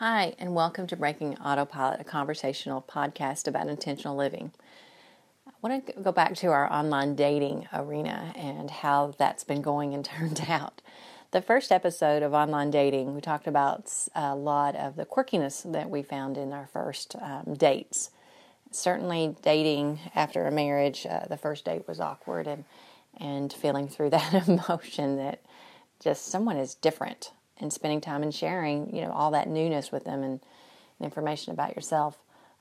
Hi, and welcome to Breaking Autopilot, a conversational podcast about intentional living. I want to go back to our online dating arena and how that's been going and turned out. The first episode of online dating, we talked about a lot of the quirkiness that we found in our first um, dates. Certainly, dating after a marriage, uh, the first date was awkward, and and feeling through that emotion that just someone is different and spending time and sharing, you know, all that newness with them and, information about yourself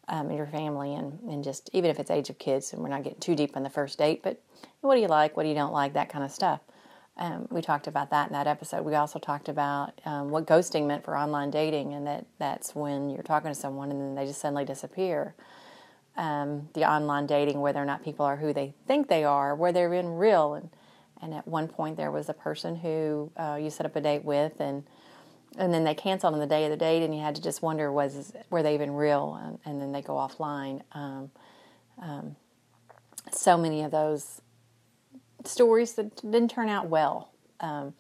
um, and your family and, and just even if it's age of kids and we're not getting too deep on the first date, but what do you like, what do you don't like, that kind of stuff. Um, we talked about that in that episode. We also talked about um, what ghosting meant for online dating, and that that's when you're talking to someone and then they just suddenly disappear. Um, the online dating, whether or not people are who they think they are, where they're in real, and and at one point, there was a person who uh, you set up a date with, and and then they canceled on the day of the date, and you had to just wonder was were they even real, and, and then they go offline. Um, um, so many of those stories that didn't turn out well, um,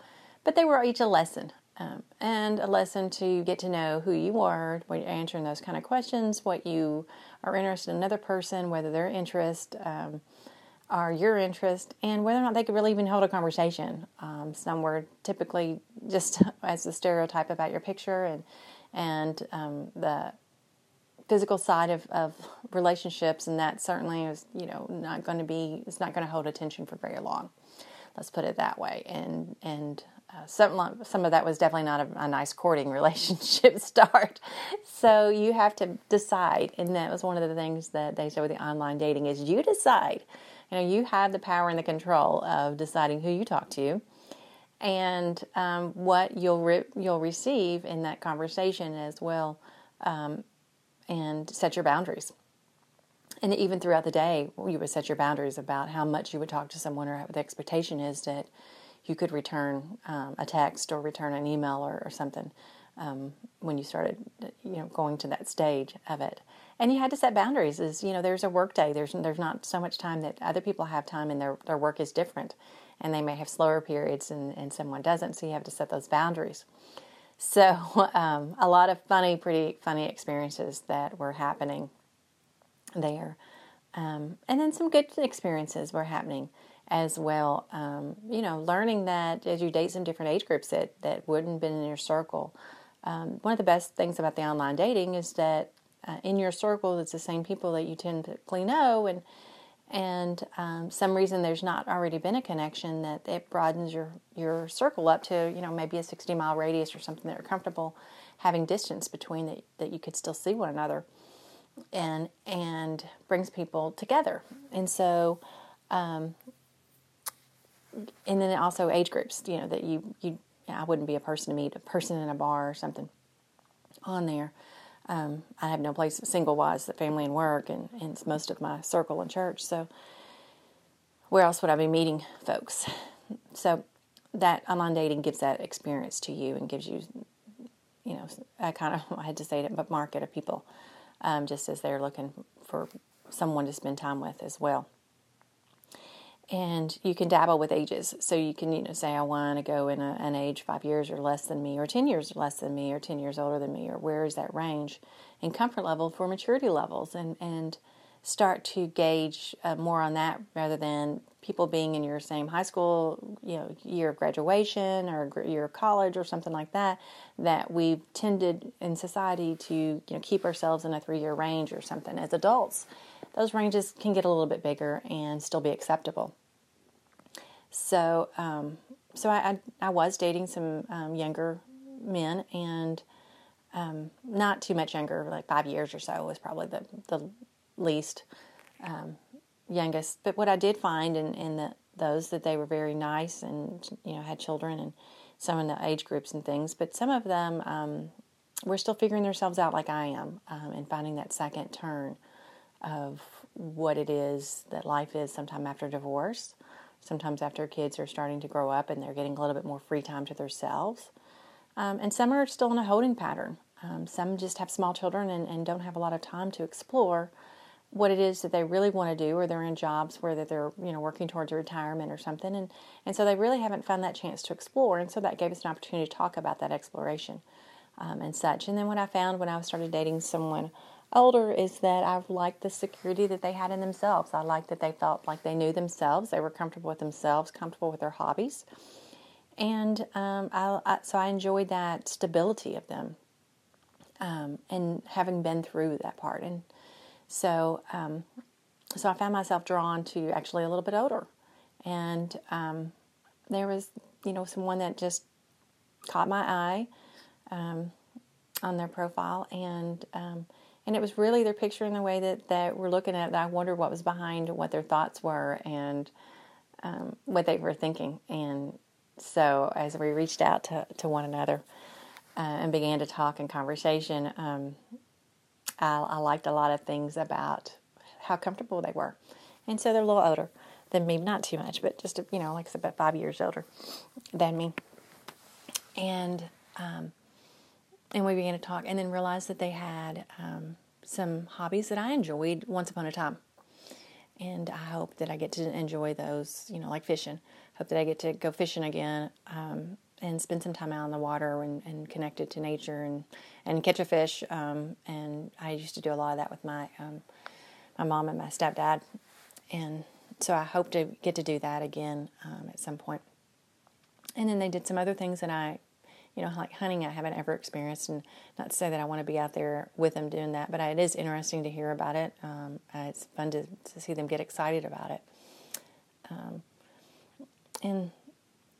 but they were each a lesson. Um, and a lesson to get to know who you are when you're answering those kind of questions, what you are interested in another person, whether their interest, are your interest and whether or not they could really even hold a conversation. Um, some were typically just as a stereotype about your picture and and um, the physical side of, of relationships, and that certainly is you know not going to be it's not going to hold attention for very long. Let's put it that way. And and uh, some some of that was definitely not a, a nice courting relationship start. So you have to decide, and that was one of the things that they said with the online dating is you decide you know, you have the power and the control of deciding who you talk to and um, what you'll re- you'll receive in that conversation as well, um, and set your boundaries. And even throughout the day, you would set your boundaries about how much you would talk to someone, or the expectation is that you could return um, a text or return an email or, or something um, when you started, you know, going to that stage of it. And you had to set boundaries is you know there's a work day. There's there's not so much time that other people have time and their their work is different. And they may have slower periods and, and someone doesn't so you have to set those boundaries. So um, a lot of funny pretty funny experiences that were happening there. Um, and then some good experiences were happening as well. Um, you know learning that as you date some different age groups that that wouldn't have been in your circle um, one of the best things about the online dating is that uh, in your circle it's the same people that you typically know and and um, some reason there's not already been a connection that it broadens your your circle up to you know maybe a 60 mile radius or something that you're comfortable having distance between that that you could still see one another and and brings people together. And so um, and then also age groups you know that you you I wouldn't be a person to meet a person in a bar or something on there um, I have no place single wise, the family and work, and, and it's most of my circle in church. So, where else would I be meeting folks? So, that online dating gives that experience to you and gives you, you know, I kind of I had to say it, but market of people, um, just as they're looking for someone to spend time with as well and you can dabble with ages. So you can, you know, say I want to go in a, an age five years or less than me, or ten years less than me, or ten years older than me, or where is that range and comfort level for maturity levels, and and start to gauge uh, more on that rather than people being in your same high school, you know, year of graduation or year of college or something like that. That we've tended in society to, you know, keep ourselves in a three-year range or something as adults those ranges can get a little bit bigger and still be acceptable. So, um, so I, I, I, was dating some um, younger men, and um, not too much younger, like five years or so was probably the the least um, youngest. But what I did find in in the, those that they were very nice and you know had children and some in the age groups and things, but some of them um, were still figuring themselves out like I am um, and finding that second turn of what it is that life is sometime after divorce, sometimes after kids are starting to grow up and they're getting a little bit more free time to themselves. Um, and some are still in a holding pattern. Um, some just have small children and, and, don't have a lot of time to explore what it is that they really want to do, or they're in jobs where they're you know working towards retirement or something, and and so they really haven't found that chance to explore. And so that gave us an opportunity to talk about that exploration. um, and such. And then what I found when I started dating someone older is that I liked the security that they had in themselves. I liked that they felt like they knew themselves, they were comfortable with themselves, comfortable with their hobbies, and um, I, I, so I enjoyed that stability of them, um, and having been through that part, and so um, so I found myself drawn to actually a little bit older, and um, there was you know someone that just caught my eye um, on their profile, and um, and it was really their picture in the way that, that we're looking at that I wondered what was behind what their thoughts were and um, what they were thinking. And so as we reached out to, to one another uh, and began to talk in conversation, um, I, I, liked a lot of things about how comfortable they were. And so they're a little older than me, not too much, but just, you know, like about five years older than me. And um, and we began to talk and then realized that they had um, some hobbies that I enjoyed once upon a time. And I hope that I get to enjoy those, you know, like fishing. Hope that I get to go fishing again um, and spend some time out in the water and, and connected to nature and, and catch a fish. Um, and I used to do a lot of that with my um, my mom and my stepdad. And so I hope to get to do that again um, at some point. And then they did some other things that I you know, like hunting, I haven't ever experienced, and not to say that I want to be out there with them doing that, but it is interesting to hear about it. Um, it's fun to, to see them get excited about it. Um, and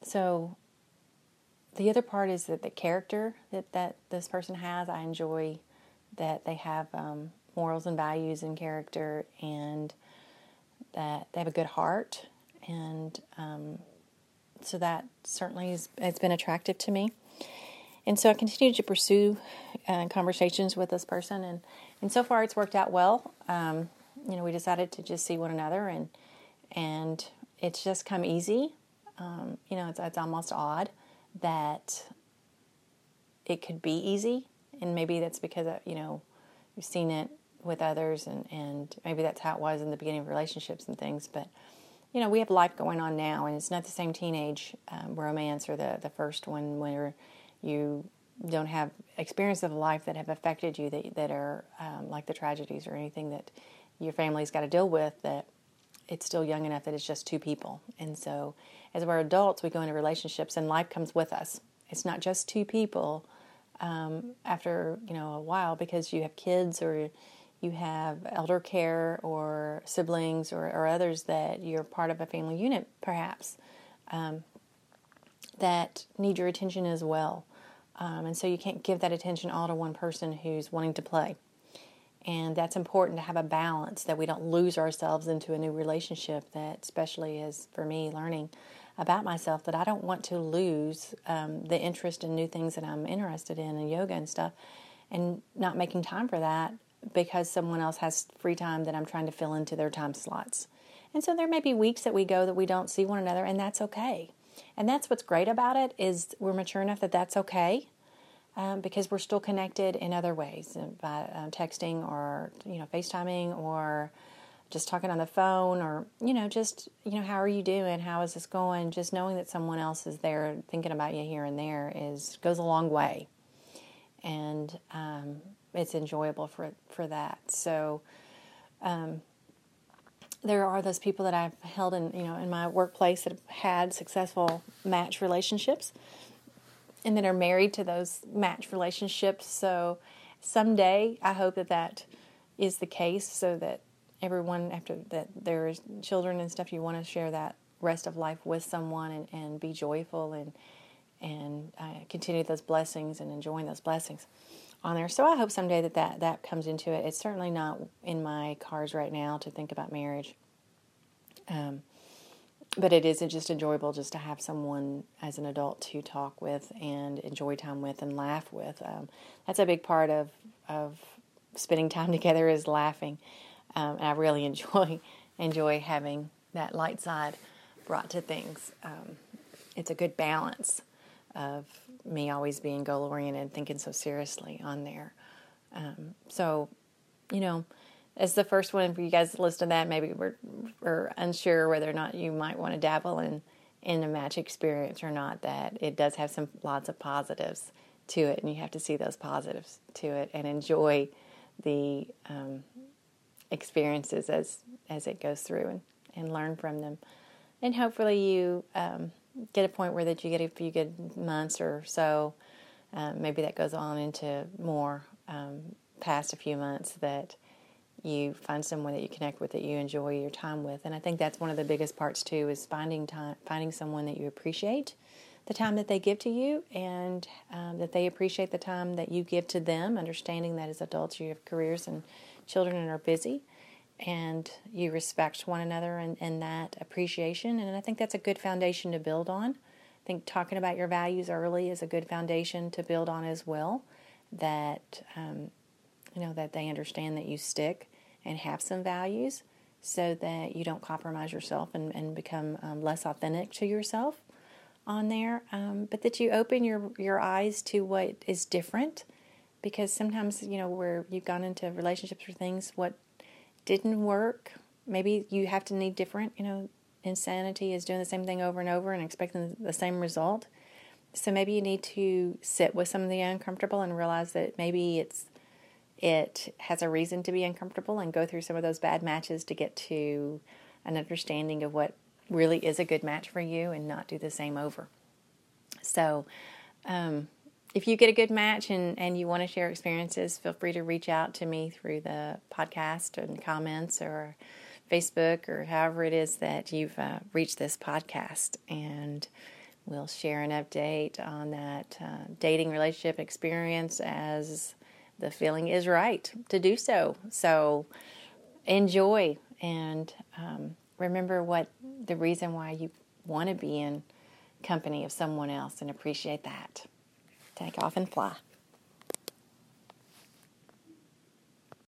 so the other part is that the character that, that this person has, I enjoy that they have um, morals and values and character, and that they have a good heart, and um, so that certainly has, has been attractive to me. And so I continued to pursue uh, conversations with this person, and, and so far it's worked out well. Um, you know, we decided to just see one another, and and it's just come easy. Um, you know, it's, it's almost odd that it could be easy, and maybe that's because uh, you know you've seen it with others, and and maybe that's how it was in the beginning of relationships and things, but you know, we have life going on now, and it's not the same teenage um, romance or the, the first one where you don't have experience of life that have affected you that, that are um, like the tragedies or anything that your family's got to deal with that it's still young enough that it's just two people. And so as we're adults we go into relationships and life comes with us. It's not just two people um, after you know a while because you have kids or you have elder care or siblings or, or others that you're part of a family unit perhaps um, that need your attention as well. Um, and so you can't give that attention all to one person who's wanting to play. And that's important to have a balance that we don't lose ourselves into a new relationship. That, especially as for me, learning about myself, that I don't want to lose um, the interest in new things that I'm interested in and yoga and stuff, and not making time for that because someone else has free time that I'm trying to fill into their time slots. And so there may be weeks that we go that we don't see one another, and that's okay. And that's what's great about it is we're mature enough that that's okay. Um, because we're still connected in other ways uh, by uh, texting or you know FaceTiming or just talking on the phone or you know just you know how are you doing how is this going just knowing that someone else is there thinking about you here and there is goes a long way and um, it's enjoyable for for that so um, there are those people that I've held in you know in my workplace that have had successful match relationships and that are married to those match relationships. So someday I hope that that is the case so that everyone after that there's children and stuff you want to share that rest of life with someone and, and be joyful and and uh, continue those blessings and enjoying those blessings on there. So I hope someday that, that that comes into it. It's certainly not in my cards right now to think about marriage. Um, but it is just enjoyable just to have someone as an adult to talk with and enjoy time with and laugh with. Um, that's a big part of of spending time together is laughing. Um, and I really enjoy enjoy having that light side brought to things. Um, it's a good balance of me always being goal oriented, thinking so seriously on there. Um, so, you know, as the first one for you guys to listen to that, maybe we're, we're unsure whether or not you might want to dabble in in a match experience or not. That it does have some lots of positives to it, and you have to see those positives to it and enjoy the um, experiences as as it goes through and, and learn from them. And hopefully, you um, get a point where that you get a few good months or so. Um, maybe that goes on into more um, past a few months that you find someone that you connect with that you enjoy your time with and i think that's one of the biggest parts too is finding time finding someone that you appreciate the time that they give to you and um, that they appreciate the time that you give to them understanding that as adults you have careers and children and are busy and you respect one another and, and that appreciation. And i think that's a good foundation to build on. I think talking about your values early is a good foundation to build on as well that um, you know that they understand that you stick and have some values so that you don't compromise yourself and, and become um, less authentic to yourself on there. Um, but that you open your your eyes to what is different because sometimes you know where you've gone into relationships or things what didn't work maybe you have to need different you know insanity is doing the same thing over and over and expecting the same result so maybe you need to sit with some of the uncomfortable and realize that maybe it's it has a reason to be uncomfortable and go through some of those bad matches to get to an understanding of what really is a good match for you and not do the same over. So, um, if you get a good match and, and you want to share experiences, feel free to reach out to me through the podcast and comments or Facebook or however it is that you've uh, reached this podcast. And we'll share an update on that uh, dating relationship experience as the feeling is right to do so. So enjoy and um, remember what the reason why you want to be in company of someone else and appreciate that. Take off and fly.